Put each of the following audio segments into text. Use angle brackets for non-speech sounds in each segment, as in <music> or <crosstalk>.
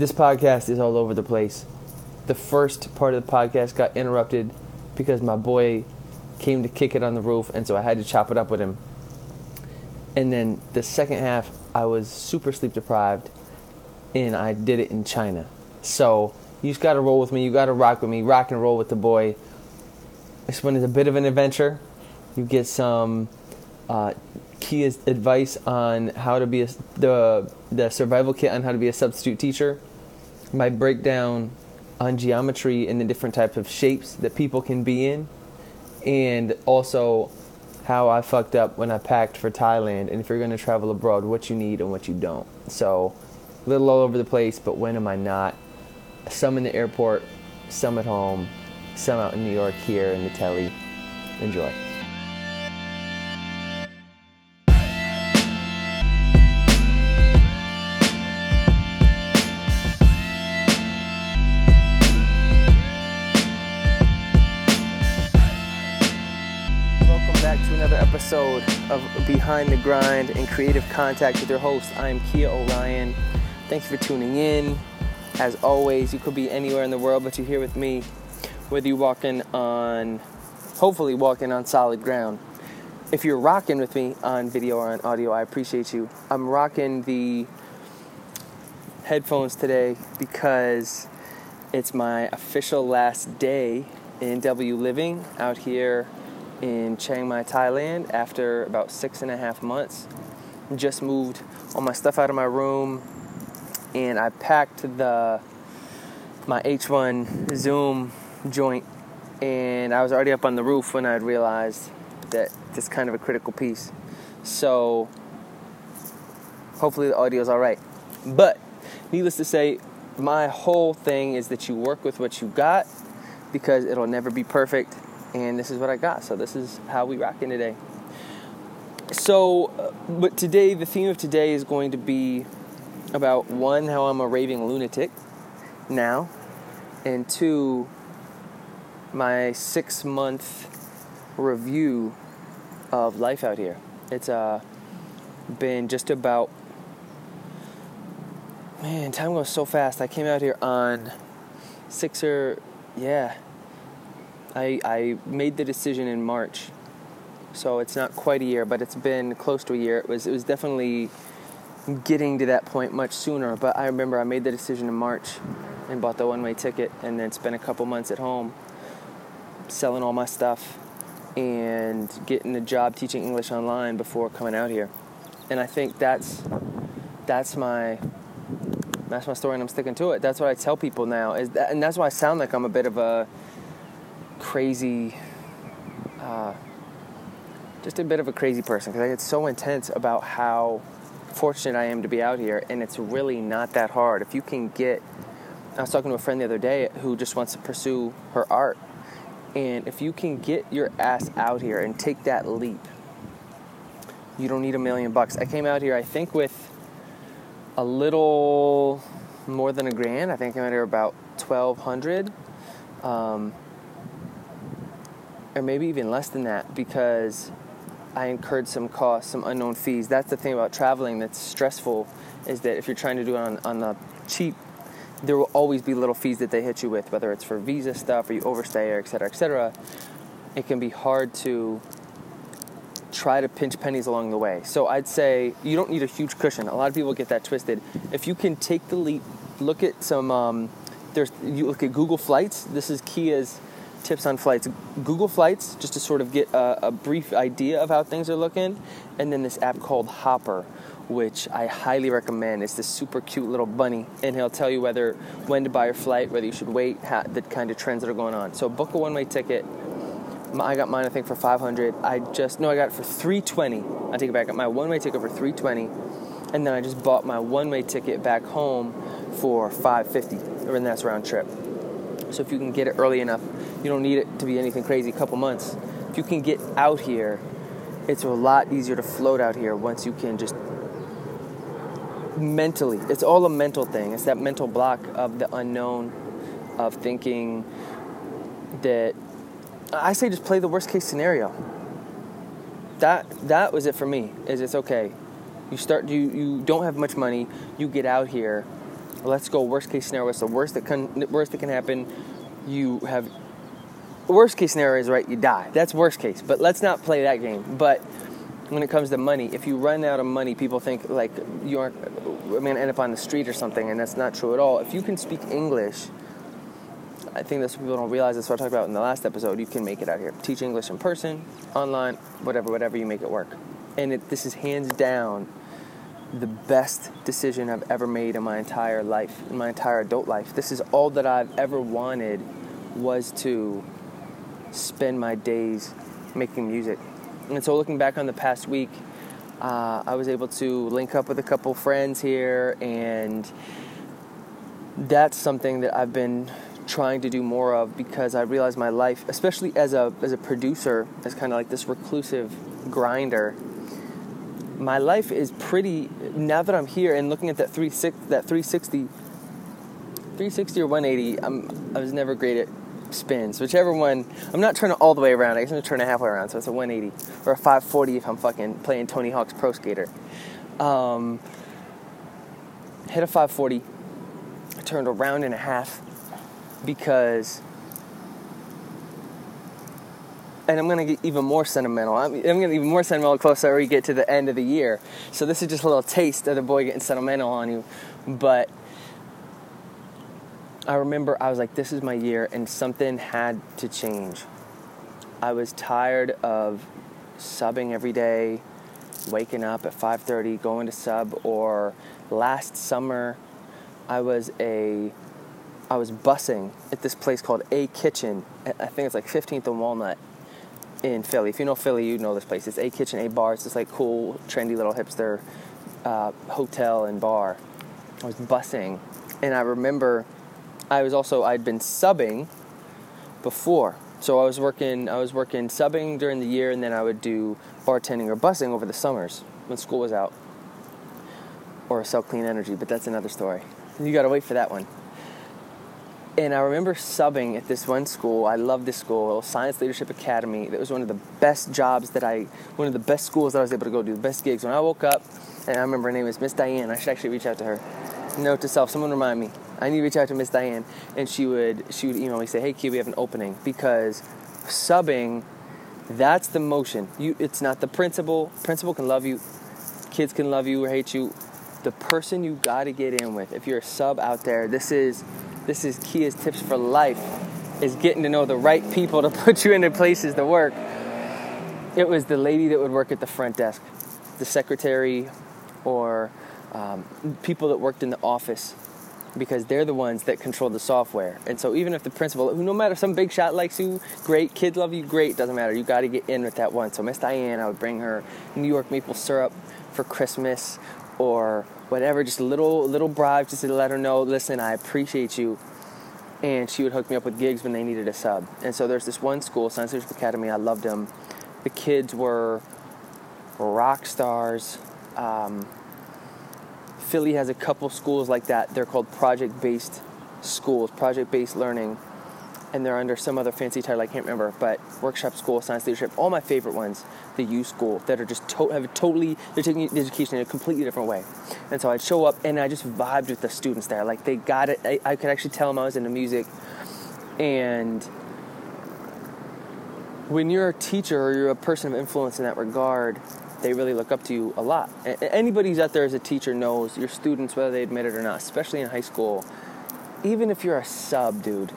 this podcast is all over the place. The first part of the podcast got interrupted because my boy came to kick it on the roof, and so I had to chop it up with him. And then the second half, I was super sleep deprived, and I did it in China. So you just got to roll with me. You got to rock with me. Rock and roll with the boy. This one is a bit of an adventure. You get some uh, key advice on how to be a, the the survival kit on how to be a substitute teacher. My breakdown on geometry and the different types of shapes that people can be in, and also how I fucked up when I packed for Thailand. And if you're going to travel abroad, what you need and what you don't. So, a little all over the place, but when am I not? Some in the airport, some at home, some out in New York here in the telly. Enjoy. Episode of Behind the Grind and Creative Contact with your host. I am Kia Orion. Thanks for tuning in. As always, you could be anywhere in the world, but you're here with me, whether you're walking on, hopefully, walking on solid ground. If you're rocking with me on video or on audio, I appreciate you. I'm rocking the headphones today because it's my official last day in W Living out here in Chiang Mai, Thailand after about six and a half months. Just moved all my stuff out of my room and I packed the my H1 Zoom joint and I was already up on the roof when I realized that this kind of a critical piece. So hopefully the audio is all right. But needless to say, my whole thing is that you work with what you got because it'll never be perfect and this is what I got. So this is how we rock in today. So, uh, but today, the theme of today is going to be about one, how I'm a raving lunatic now, and two, my six month review of life out here. It's uh, been just about, man, time goes so fast. I came out here on six or, yeah, I, I made the decision in March, so it's not quite a year, but it's been close to a year. It was it was definitely getting to that point much sooner. But I remember I made the decision in March and bought the one way ticket, and then spent a couple months at home selling all my stuff and getting a job teaching English online before coming out here. And I think that's that's my that's my story, and I'm sticking to it. That's what I tell people now, is that, and that's why I sound like I'm a bit of a crazy, uh, just a bit of a crazy person because I get so intense about how fortunate I am to be out here, and it's really not that hard. If you can get, I was talking to a friend the other day who just wants to pursue her art, and if you can get your ass out here and take that leap, you don't need a million bucks. I came out here, I think, with a little more than a grand. I think I came out here about twelve hundred. Um, or maybe even less than that because I incurred some costs, some unknown fees. That's the thing about traveling that's stressful is that if you're trying to do it on, on the cheap, there will always be little fees that they hit you with, whether it's for visa stuff or you overstay or et cetera, et cetera. It can be hard to try to pinch pennies along the way. So I'd say you don't need a huge cushion. A lot of people get that twisted. If you can take the leap, look at some, um, there's, you look at Google Flights. This is Kia's tips on flights. Google Flights, just to sort of get a, a, brief idea of how things are looking, and then this app called Hopper, which I highly recommend. It's this super cute little bunny, and he'll tell you whether when to buy your flight, whether you should wait, how, the kind of trends that are going on. So book a one-way ticket. I got mine, I think, for 500. I just no, I got it for 320. I take it back. I got my one-way ticket for 320, and then I just bought my one-way ticket back home for 550, and that's round trip. So if you can get it early enough, you don't need it to be anything crazy, a couple months. If you can get out here, it's a lot easier to float out here once you can just mentally. It's all a mental thing. It's that mental block of the unknown, of thinking that I say just play the worst case scenario. That that was it for me. Is it's okay. You start you you don't have much money. You get out here let's go worst case scenario. What's the worst that can worst that can happen? You have worst case scenario is right. You die. That's worst case. But let's not play that game. But when it comes to money, if you run out of money, people think like you aren't. I'm to end up on the street or something, and that's not true at all. If you can speak English, I think that's what people don't realize. That's what I talked about in the last episode. You can make it out here. Teach English in person, online, whatever, whatever. You make it work. And it, this is hands down the best decision I've ever made in my entire life, in my entire adult life. This is all that I've ever wanted was to spend my days making music. And so, looking back on the past week, uh, I was able to link up with a couple friends here, and that's something that I've been trying to do more of because I realized my life, especially as a as a producer, as kind of like this reclusive grinder. My life is pretty now that I'm here and looking at that three six that 360 360 or 180. I'm I was never great at spins, whichever one. I'm not turning all the way around. I'm going to turn it halfway around, so it's a 180 or a 540 if I'm fucking playing Tony Hawk's Pro Skater. Um, hit a 540. I turned around and a half because. And I'm gonna get even more sentimental. I'm, I'm gonna get even more sentimental closer we get to the end of the year. So this is just a little taste of the boy getting sentimental on you. But I remember I was like, this is my year, and something had to change. I was tired of subbing every day, waking up at 5:30, going to sub, or last summer, I was a I was bussing at this place called A Kitchen. I think it's like 15th and Walnut in Philly. If you know Philly, you know this place. It's A Kitchen, A Bar. It's this like cool, trendy little hipster uh, hotel and bar. I was bussing, and I remember I was also I'd been subbing before. So I was working I was working subbing during the year and then I would do bartending or bussing over the summers when school was out. Or sell clean energy, but that's another story. You gotta wait for that one. And I remember subbing at this one school. I loved this school, Science Leadership Academy. That was one of the best jobs that I, one of the best schools that I was able to go do, the best gigs. When I woke up, and I remember her name was Miss Diane. I should actually reach out to her. Note to self, someone remind me. I need to reach out to Miss Diane, and she would she would email me say, "Hey, Key, we have an opening." Because subbing, that's the motion. You, it's not the principal. Principal can love you, kids can love you or hate you. The person you got to get in with. If you're a sub out there, this is this is Kia's tips for life. Is getting to know the right people to <laughs> put you into places to work. It was the lady that would work at the front desk, the secretary, or um, people that worked in the office because they're the ones that control the software. And so even if the principal, who no matter some big shot likes you, great, kids love you, great, doesn't matter. You got to get in with that one. So Miss Diane, I would bring her New York maple syrup for Christmas or whatever, just a little little bribe just to let her know, listen, I appreciate you. And she would hook me up with gigs when they needed a sub. And so there's this one school, Science Leadership Academy. I loved them. The kids were rock stars. Um, Philly has a couple schools like that. They're called project based schools, project based learning, and they're under some other fancy title I can't remember. But workshop school, science leadership, all my favorite ones, the U school that are just to- have totally they're taking education in a completely different way. And so I'd show up and I just vibed with the students there. Like they got it. I, I could actually tell them I was into music, and when you're a teacher or you're a person of influence in that regard, they really look up to you a lot. Anybody who's out there as a teacher knows your students, whether they admit it or not, especially in high school, even if you're a sub, dude,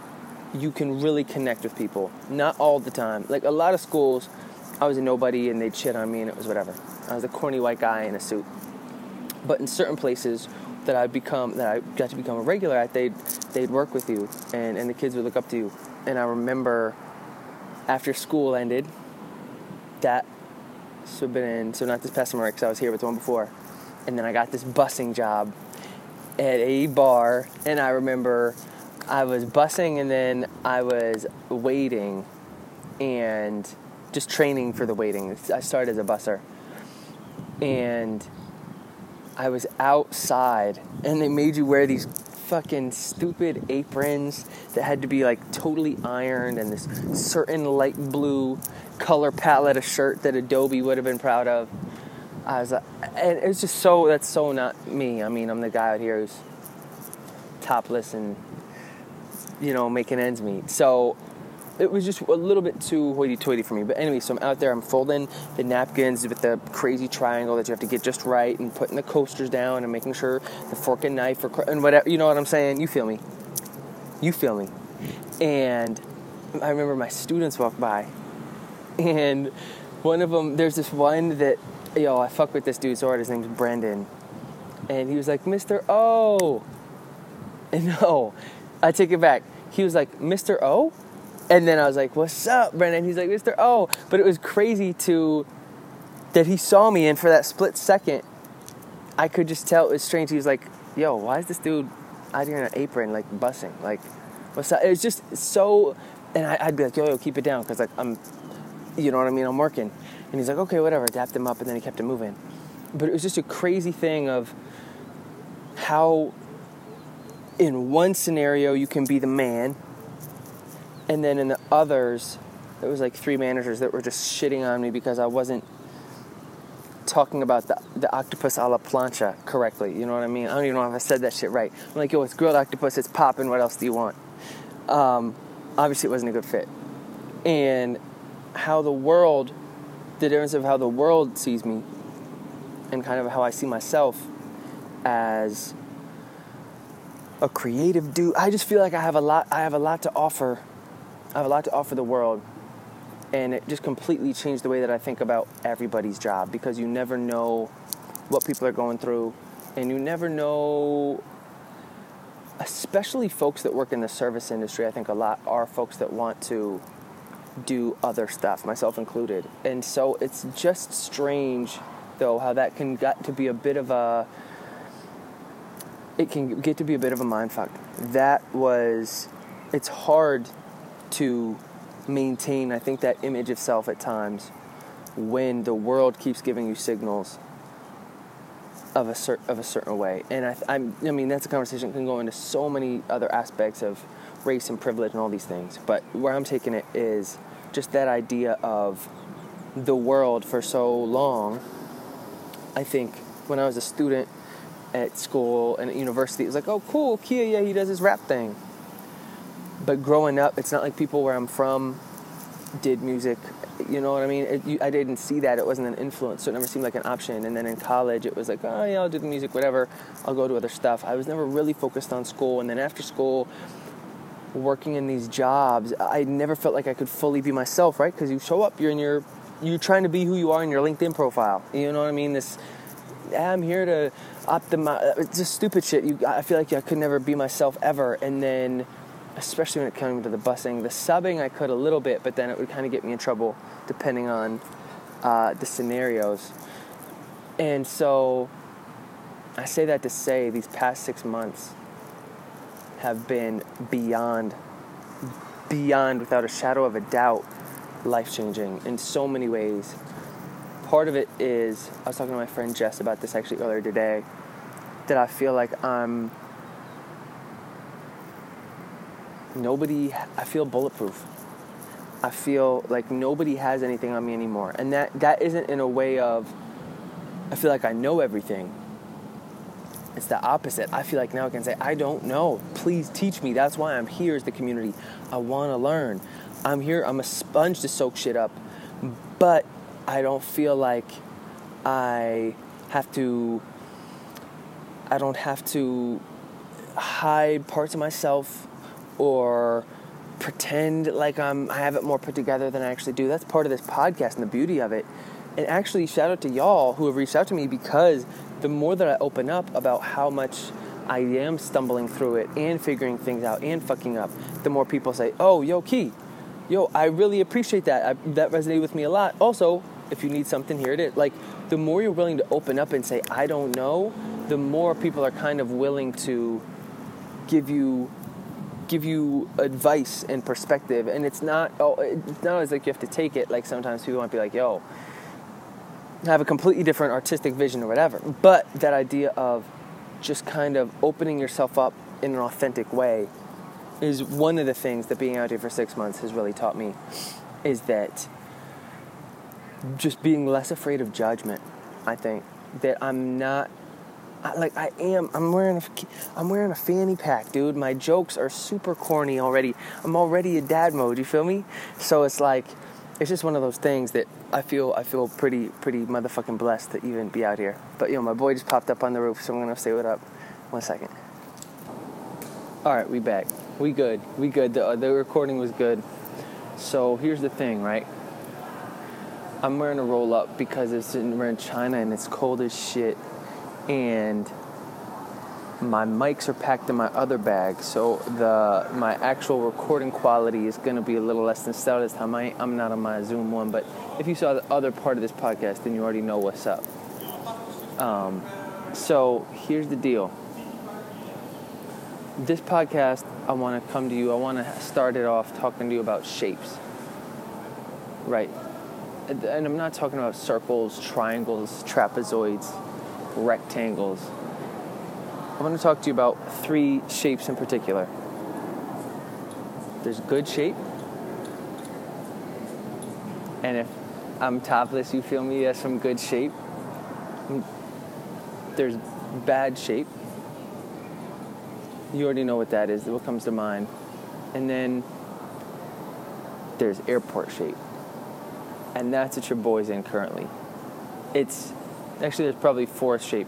you can really connect with people. Not all the time. Like a lot of schools, I was a nobody and they'd shit on me and it was whatever. I was a corny white guy in a suit. But in certain places that I become that I got to become a regular at, they'd they'd work with you and, and the kids would look up to you. And I remember after school ended, that so been in, so not this past summer because I was here, but the one before. And then I got this bussing job at a bar, and I remember I was bussing and then I was waiting and just training for the waiting. I started as a busser. And I was outside, and they made you wear these fucking stupid aprons that had to be like totally ironed and this certain light blue color palette of shirt that Adobe would have been proud of. I was like, and it's just so that's so not me. I mean, I'm the guy out here who's topless and you know making ends meet. So it was just a little bit too hoity-toity for me. But anyway, so I'm out there, I'm folding the napkins with the crazy triangle that you have to get just right, and putting the coasters down, and making sure the fork and knife are and whatever. You know what I'm saying? You feel me? You feel me? And I remember my students walked by, and one of them, there's this one that, yo, I fuck with this dude so hard. His name's Brendan, and he was like, Mr. O. And <laughs> no, I take it back. He was like, Mr. O. And then I was like, "What's up, Brendan?" He's like, "Mr. Oh, But it was crazy to that he saw me, and for that split second, I could just tell it was strange. He was like, "Yo, why is this dude out here in an apron, like bussing? Like, what's up?" It was just so, and I, would be like, "Yo, yo, keep it down," because like I'm, you know what I mean? I'm working, and he's like, "Okay, whatever." Dapped him up, and then he kept it moving. But it was just a crazy thing of how, in one scenario, you can be the man and then in the others, it was like three managers that were just shitting on me because I wasn't talking about the, the octopus a la plancha correctly. You know what I mean? I don't even know if I said that shit right. I'm like, yo, it's grilled octopus, it's popping, what else do you want? Um, obviously, it wasn't a good fit. And how the world, the difference of how the world sees me and kind of how I see myself as a creative dude. I just feel like I have a lot I have a lot to offer I have a lot to offer the world. And it just completely changed the way that I think about everybody's job because you never know what people are going through. And you never know, especially folks that work in the service industry, I think a lot are folks that want to do other stuff, myself included. And so it's just strange, though, how that can get to be a bit of a it can get to be a bit of a mind fuck. That was it's hard to maintain, I think, that image of self at times when the world keeps giving you signals of a, cer- of a certain way. And I, I'm, I mean, that's a conversation that can go into so many other aspects of race and privilege and all these things. But where I'm taking it is just that idea of the world for so long. I think when I was a student at school and at university, it was like, oh, cool, Kia, yeah, he does his rap thing but growing up, it's not like people where I'm from did music. You know what I mean? It, you, I didn't see that. It wasn't an influence, so it never seemed like an option. And then in college, it was like, oh yeah, I'll do the music, whatever. I'll go to other stuff. I was never really focused on school. And then after school, working in these jobs, I never felt like I could fully be myself, right? Because you show up, you're in your, you're trying to be who you are in your LinkedIn profile. You know what I mean? This, I'm here to optimize. It's just stupid shit. You, I feel like I could never be myself ever. And then especially when it came to the busing. The subbing I could a little bit, but then it would kind of get me in trouble depending on uh, the scenarios. And so I say that to say these past six months have been beyond, beyond, without a shadow of a doubt, life changing in so many ways. Part of it is, I was talking to my friend Jess about this actually earlier today, that I feel like I'm nobody, I feel bulletproof. I feel like nobody has anything on me anymore. And that, that isn't in a way of, I feel like I know everything. It's the opposite. I feel like now I can say, I don't know. Please teach me. That's why I'm here as the community. I want to learn. I'm here. I'm a sponge to soak shit up. But I don't feel like I have to, I don't have to hide parts of myself or pretend like I'm I have it more put together than I actually do. That's part of this podcast and the beauty of it. And actually shout out to y'all who have reached out to me because the more that I open up about how much I am stumbling through it and figuring things out and fucking up, the more people say, "Oh, yo, Key, yo, I really appreciate that. I, that resonated with me a lot." Also, if you need something, here it is. Like the more you're willing to open up and say, "I don't know," the more people are kind of willing to give you give you advice and perspective and it's not oh it's not always like you have to take it like sometimes people might be like yo have a completely different artistic vision or whatever. But that idea of just kind of opening yourself up in an authentic way is one of the things that being out here for six months has really taught me is that just being less afraid of judgment i think. That i'm not I, like I am. I'm wearing a, I'm wearing a fanny pack, dude. My jokes are super corny already. I'm already in dad mode. You feel me? So it's like, it's just one of those things that I feel I feel pretty pretty motherfucking blessed to even be out here. But you know, my boy just popped up on the roof, so I'm gonna say what up. One second. All right, we back. We good. We good. The, uh, the recording was good. So here's the thing, right? I'm wearing a roll up because it's in, we're in China and it's cold as shit, and my mics are packed in my other bag, so the my actual recording quality is gonna be a little less than stellar this time. I, I'm not on my Zoom one, but if you saw the other part of this podcast, then you already know what's up. Um, so here's the deal. This podcast, I want to come to you. I want to start it off talking to you about shapes. Right. And I'm not talking about circles, triangles, trapezoids, rectangles. I'm going to talk to you about three shapes in particular. There's good shape. And if I'm topless, you feel me, that's some good shape. There's bad shape. You already know what that is, what comes to mind. And then there's airport shape. And that's what your boy's in currently. It's actually there's probably fourth shape.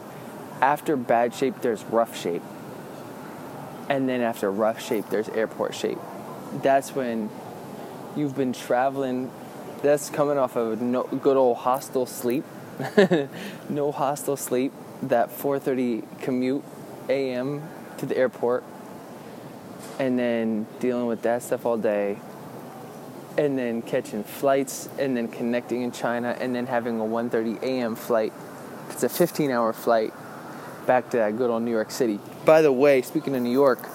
After bad shape, there's rough shape. And then after rough shape, there's airport shape. That's when you've been traveling. That's coming off of no, good old hostel sleep. <laughs> no hostel sleep. That 4:30 commute a.m. to the airport, and then dealing with that stuff all day, and then catching flights, and then connecting in China, and then having a 1:30 a.m. flight. It's a 15-hour flight back to that good old New York City. By the way, speaking of New York,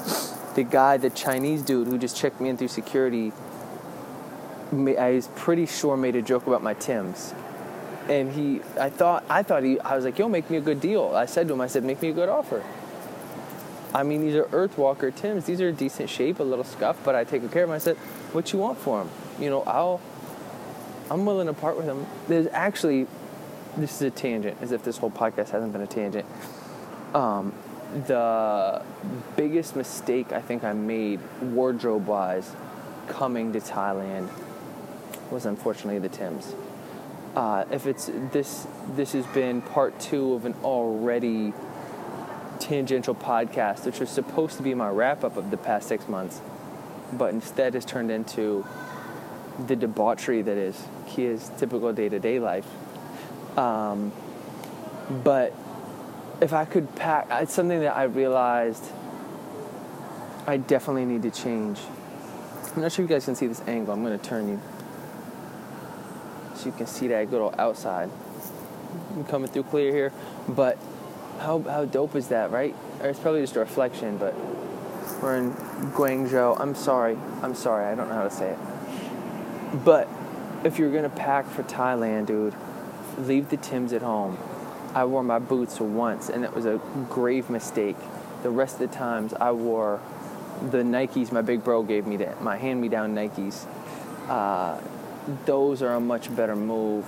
the guy, the Chinese dude who just checked me in through security, I was pretty sure made a joke about my Tims. And he, I thought, I thought he, I was like, yo, make me a good deal. I said to him, I said, make me a good offer. I mean, these are Earthwalker Tims. These are decent shape, a little scuffed, but I take good care of them. I said, what you want for them? You know, I'll, I'm willing to part with them. There's actually, this is a tangent, as if this whole podcast hasn't been a tangent. Um, the biggest mistake I think I made wardrobe wise coming to Thailand was unfortunately the Tims. Uh, if it's this, this has been part two of an already tangential podcast, which was supposed to be my wrap up of the past six months, but instead has turned into the debauchery that is Kia's typical day to day life. Um, but if I could pack, it's something that I realized I definitely need to change. I'm not sure if you guys can see this angle. I'm going to turn you so you can see that good old outside. I'm coming through clear here, but how how dope is that, right? Or it's probably just a reflection, but we're in Guangzhou. I'm sorry. I'm sorry. I don't know how to say it. But if you're gonna pack for Thailand, dude, leave the Tims at home. I wore my boots once, and it was a grave mistake. The rest of the times, I wore the Nikes my big bro gave me, that my hand-me-down Nikes. Uh, those are a much better move.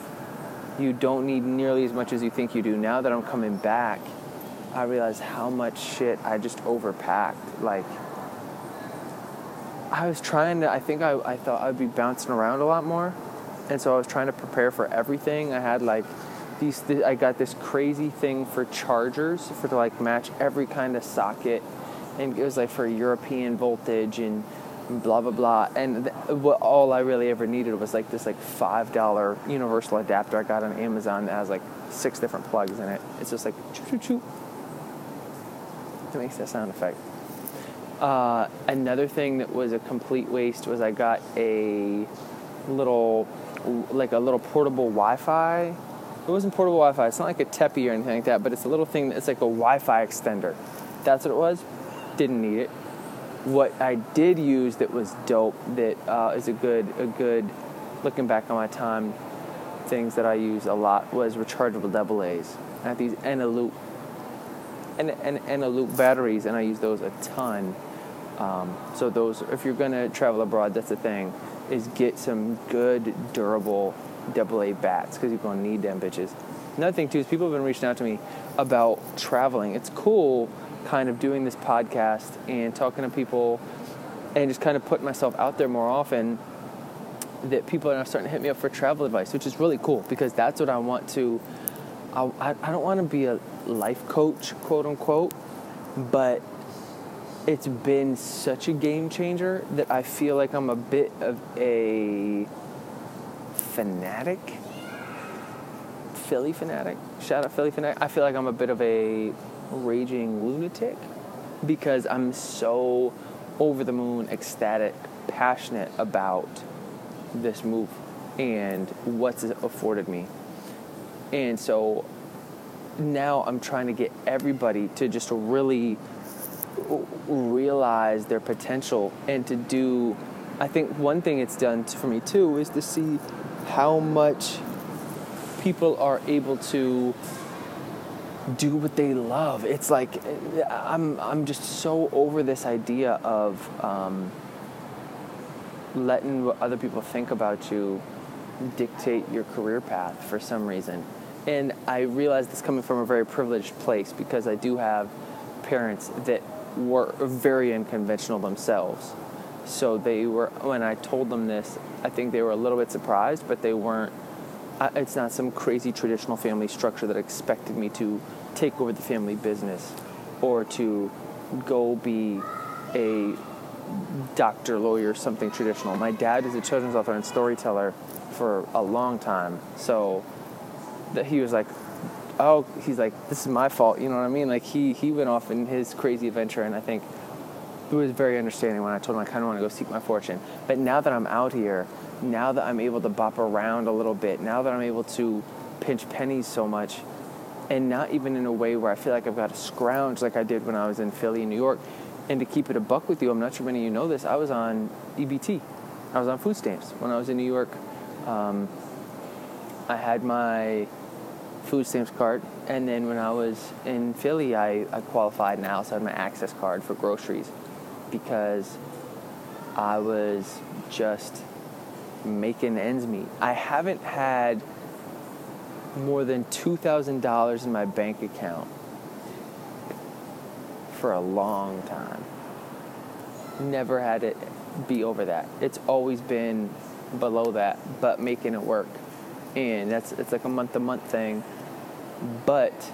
You don't need nearly as much as you think you do. Now that I'm coming back, I realize how much shit I just overpacked. Like, I was trying to, I think I, I thought I'd be bouncing around a lot more. And so I was trying to prepare for everything. I had like these, th- I got this crazy thing for chargers for to like match every kind of socket. And it was like for European voltage and blah, blah, blah. And th- what all I really ever needed was like this like $5 universal adapter I got on Amazon that has like six different plugs in it. It's just like choo choo choo. It makes that sound effect. Uh, another thing that was a complete waste was I got a little, like a little portable Wi-Fi. It wasn't portable Wi-Fi. It's not like a Teppy or anything like that, but it's a little thing. It's like a Wi-Fi extender. That's what it was. Didn't need it. What I did use that was dope. That uh, is a good, a good. Looking back on my time, things that I use a lot was rechargeable double A's. I have these Eneloop and, and, and a loop batteries, and I use those a ton. Um, so those, if you're gonna travel abroad, that's the thing, is get some good durable AA bats because you're gonna need them bitches. another thing too is people have been reaching out to me about traveling. It's cool, kind of doing this podcast and talking to people, and just kind of putting myself out there more often. That people are starting to hit me up for travel advice, which is really cool because that's what I want to. I, I don't want to be a life coach, quote unquote, but it's been such a game changer that I feel like I'm a bit of a fanatic. Phillie Phanatic. Shout out Phillie Phanatic. I feel like I'm a bit of a raging lunatic because I'm so over the moon, ecstatic, passionate about this move and what's afforded me. And so now I'm trying to get everybody to just really realize their potential and to do I think one thing it's done for me too is to see how much people are able to do what they love. It's like I'm I'm just so over this idea of um, letting what other people think about you dictate your career path for some reason. And I realize this coming from a very privileged place because I do have parents that were very unconventional themselves. So they were, when I told them this, I think they were a little bit surprised, but they weren't, it's not some crazy traditional family structure that expected me to take over the family business or to go be a doctor, lawyer, something traditional. My dad is a children's author and storyteller for a long time. So he was like, oh, he's like, this is my fault. You know what I mean? Like he he went off in his crazy adventure, and I think he was very understanding when I told him I kind of want to go seek my fortune. But now that I'm out here, now that I'm able to bop around a little bit, now that I'm able to pinch pennies so much, and not even in a way where I feel like I've got to scrounge like I did when I was in Philly, New York. And to keep it a buck with you, I'm not sure many of you know this. I was on EBT. I was on food stamps when I was in New York. Um, I had my food stamps card. And then when I was in Philly, I, I qualified and I also had my access card for groceries because I was just making ends meet. I haven't had more than $2,000 in my bank account for a long time. Never had it be over that. It's always been below that, but making it work and that's it's like a month to month thing. But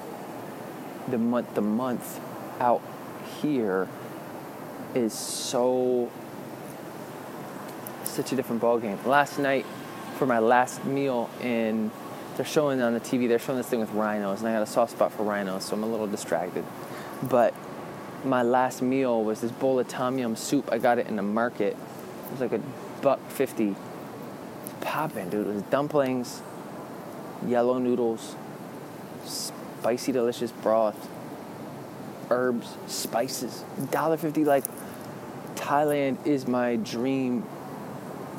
the month to month out here is so such a different ball game. Last night for my last meal in they're showing on the TV, they're showing this thing with rhinos, and I got a soft spot for rhinos, so I'm a little distracted. But my last meal was this bowl of tom yum soup. I got it in the market. It was like a buck fifty popping, dude. It was dumplings, yellow noodles, spicy, delicious broth, herbs, spices. $1.50. Like, Thailand is my dream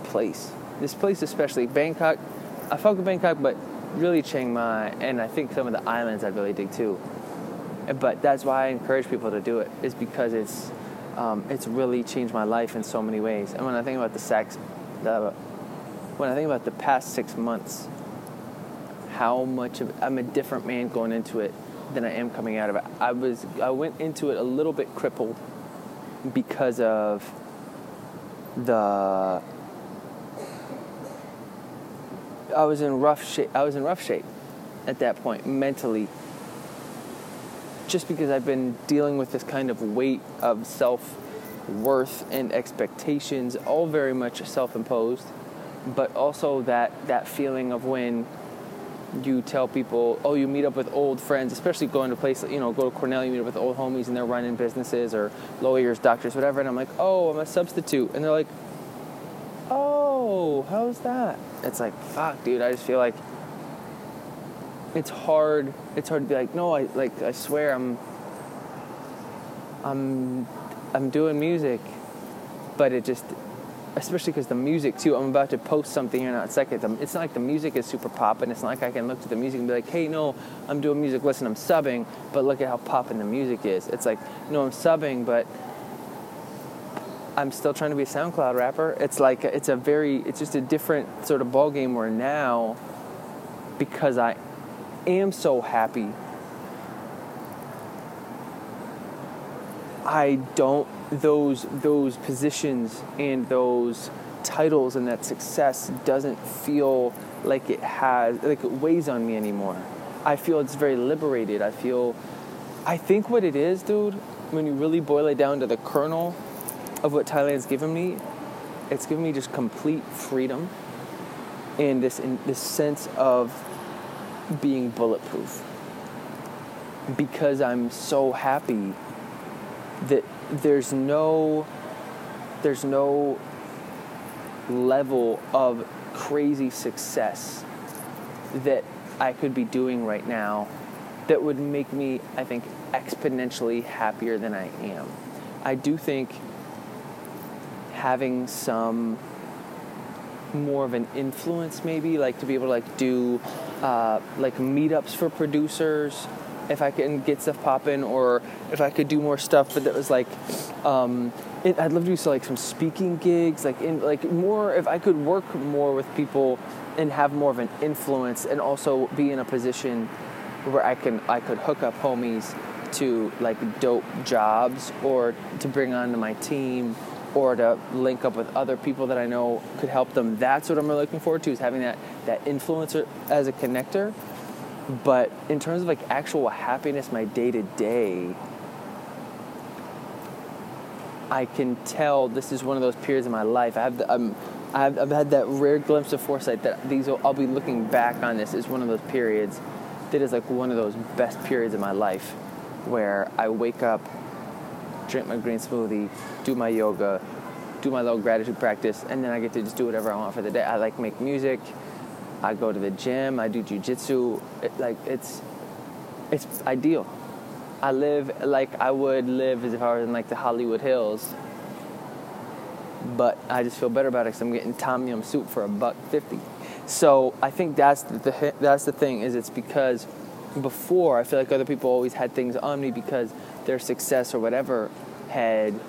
place. This place, especially Bangkok. I fuck with Bangkok, but really Chiang Mai, and I think some of the islands I really dig too. But that's why I encourage people to do it, is because it's um, it's really changed my life in so many ways. And when I think about the sex, the when I think about the past six months, how much of I'm a different man going into it than I am coming out of it. I was I went into it a little bit crippled because of the I was in rough shape. I was in rough shape at that point mentally just because I've been dealing with this kind of weight of self worth and expectations, all very much self imposed but also that that feeling of when you tell people, oh, you meet up with old friends, especially going to places, you know, go to Cornell, you meet up with old homies and they're running businesses or lawyers, doctors, whatever. And I'm like, oh, I'm a substitute. And they're like, oh, how's that? It's like, fuck, dude. I just feel like it's hard. It's hard to be like, no, I like, I swear, I'm, I'm, I'm doing music, but it just especially because the music too. I'm about to post something here in a second. It's not like the music is super popping. It's not like I can look to the music and be like, "Hey, no, I'm doing music. Listen, I'm subbing, but look at how popping the music is." It's like, no, I'm subbing, but I'm still trying to be a SoundCloud rapper. It's like it's a very, it's just a different sort of ball game where now, because I am so happy. I don't those those positions and those titles and that success doesn't feel like it has like it weighs on me anymore. I feel it's very liberated. I feel I think what it is, dude, when you really boil it down to the kernel of what Thailand's given me, it's given me just complete freedom and this in this sense of being bulletproof because I'm so happy that there's no there's no level of crazy success that I could be doing right now that would make me I think exponentially happier than I am. I do think having some more of an influence maybe like to be able to like do uh, like meetups for producers if I can get stuff popping or if I could do more stuff but that was like um, it, I'd love to do so like some speaking gigs like in like more if I could work more with people and have more of an influence and also be in a position where I can I could hook up homies to like dope jobs or to bring onto my team or to link up with other people that I know could help them. That's what I'm really looking forward to is having that that influencer as a connector. But in terms of like actual happiness, my day to day, I can tell this is one of those periods in my life. I have the, um, I've, I've had that rare glimpse of foresight that these I'll be looking back on this as one of those periods that is like one of those best periods of my life where I wake up drink my green smoothie, do my yoga, do my little gratitude practice, and then I get to just do whatever I want for the day. I like make music. I go to the gym. I do jujitsu. It, like it's it's ideal. I live like I would live as if I was in like the Hollywood Hills. But I just feel better about it because I'm getting tom yum soup for a buck fifty. So I think that's the that's the thing is it's because before I feel like other people always had things on me because their success or whatever had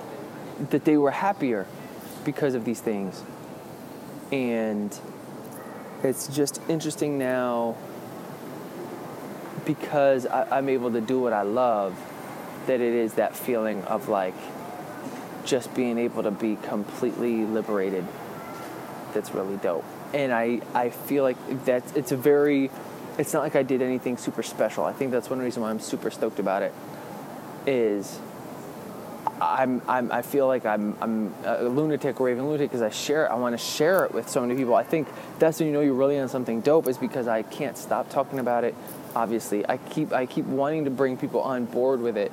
that they were happier because of these things. And it's just interesting now because I, am able to do what I love that it is that feeling of like just being able to be completely liberated that's really dope. And I, I feel like that's it's a very it's not like I did anything super special. I think that's one reason why I'm super stoked about it is I'm, I'm I feel like I'm I'm a lunatic, or raving lunatic because I share it. I want to share it with so many people. I think that's when you know you're really on something dope is because I can't stop talking about it. Obviously, I keep I keep wanting to bring people on board with it.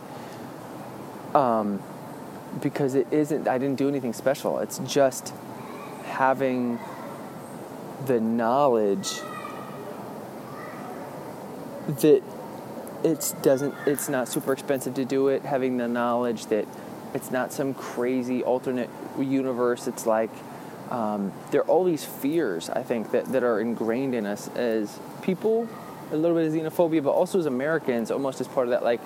Um, because it isn't. I didn't do anything special. It's just having the knowledge that it doesn't it's not super expensive to do it having the knowledge that it's not some crazy alternate universe it's like um, there are all these fears i think that, that are ingrained in us as people a little bit of xenophobia but also as americans almost as part of that like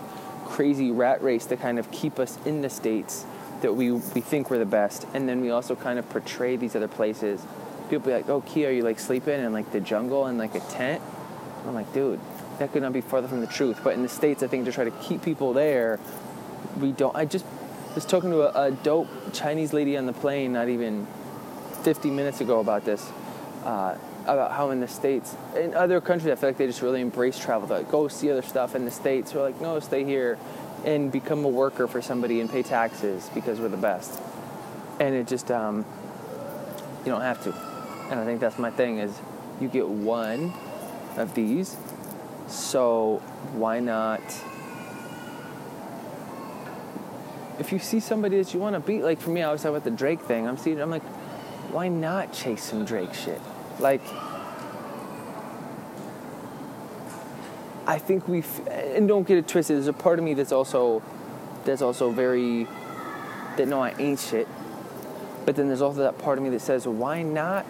crazy rat race to kind of keep us in the states that we, we think we're the best and then we also kind of portray these other places people be like oh kia are you like sleeping in like the jungle in like a tent i'm like dude that could not be farther from the truth. But in the States, I think to try to keep people there, we don't. I just was talking to a, a dope Chinese lady on the plane not even 50 minutes ago about this. Uh, about how in the states, in other countries, I feel like they just really embrace travel. They're like, go see other stuff. In the states, we're like, no, stay here and become a worker for somebody and pay taxes because we're the best. And it just, um, you don't have to. And I think that's my thing is, you get one of these, so why not? If you see somebody that you want to beat, like for me, I was talking about the Drake thing. I'm seeing, I'm like, why not chase some Drake shit? Like, I think we, and don't get it twisted. There's a part of me that's also, that's also very, that no, I ain't shit. But then there's also that part of me that says, why not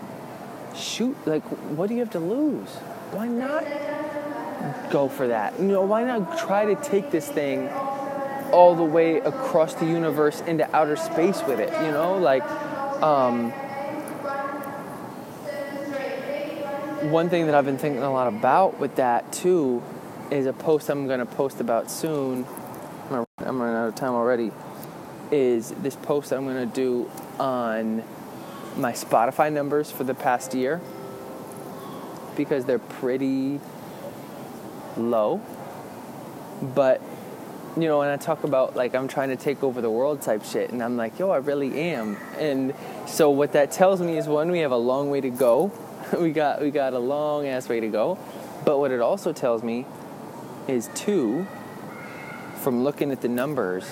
shoot? Like, what do you have to lose? Why not go for that. You know, why not try to take this thing all the way across the universe into outer space with it? You know, like um, one thing that I've been thinking a lot about with that too is a post I'm gonna post about soon. I'm I'm running out of time already. Is this post I'm gonna do on my Spotify numbers for the past year because they're pretty low. But you know, and I talk about like I'm trying to take over the world type shit, and I'm like, yo, I really am. And so what that tells me is one, we have a long way to go. <laughs> we got we got a long ass way to go. But what it also tells me is two, from looking at the numbers,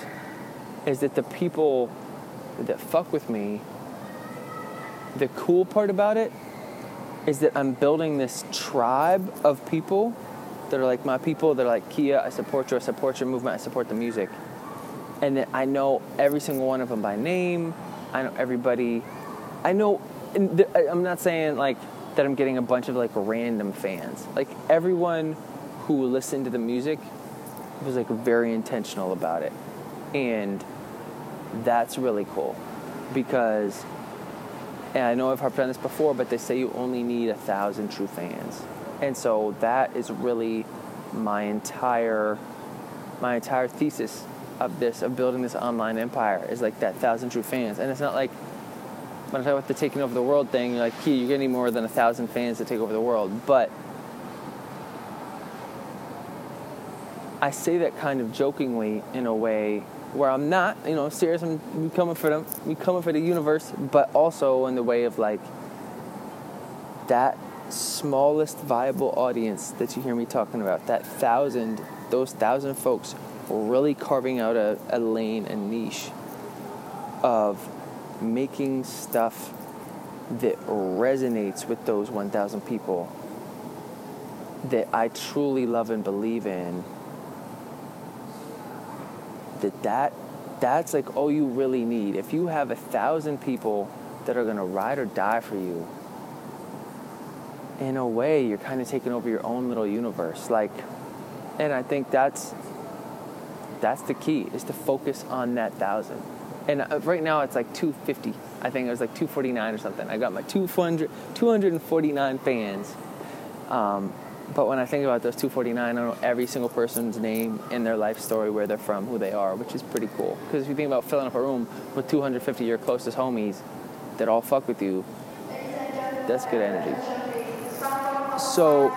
is that the people that fuck with me, the cool part about it is that I'm building this tribe of people that are like my people. They're like Kia. I support you. I support your movement. I support the music. And then I know every single one of them by name. I know everybody. I know. I'm not saying like that. I'm getting a bunch of like random fans. Like everyone who listened to the music was like very intentional about it, and that's really cool because. And I know I've harped on this before, but they say you only need a thousand true fans. And so that is really my entire my entire thesis of this of building this online empire is like that thousand true fans. And it's not like when I talk about the taking over the world thing, you're like, you're getting more than a thousand fans to take over the world. But I say that kind of jokingly in a way where I'm not, you know, serious. I'm coming for them, we coming for the universe, but also in the way of like that smallest viable audience that you hear me talking about, that thousand, those thousand folks really carving out a, a lane, a niche of making stuff that resonates with those 1,000 people that I truly love and believe in, that that that's like all you really need. If you have a thousand people that are gonna ride or die for you, in a way, you're kind of taking over your own little universe. Like, and I think that's that's the key is to focus on that thousand. And uh, right now it's like 250. I think it was like 249 or something. I got my 200, 249 fans. Um, but when I think about those 249, I know every single person's name and their life story, where they're from, who they are, which is pretty cool. Because if you think about filling up a room with 250 of your closest homies that all fuck with you, that's good energy. So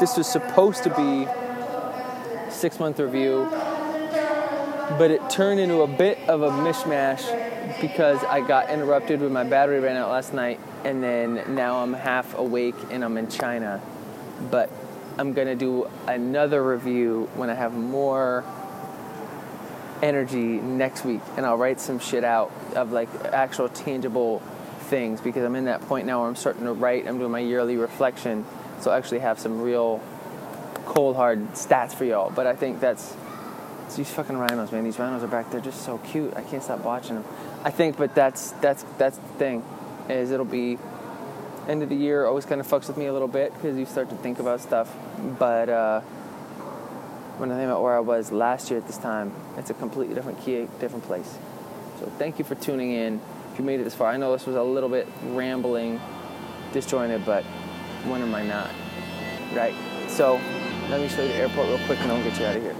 this was supposed to be six month review, but it turned into a bit of a mishmash because I got interrupted when my battery ran out last night, and then now I'm half awake and I'm in China. But I'm gonna do another review when I have more energy next week, and I'll write some shit out of like actual tangible things because I'm in that point now where I'm starting to write. I'm doing my yearly reflection, so I actually have some real cold hard stats for y'all. But I think that's these fucking rhinos, man. These rhinos are back there just so cute. I can't stop watching them. I think, but that's that's that's the thing, is it'll be end of the year always kind of fucks with me a little bit because you start to think about stuff. But uh, when I think about where I was last year at this time, it's a completely different key, different place. So thank you for tuning in you made it this far. I know this was a little bit rambling, disjointed, but when am I not? Right? So let me show you the airport real quick and I'll get you out of here.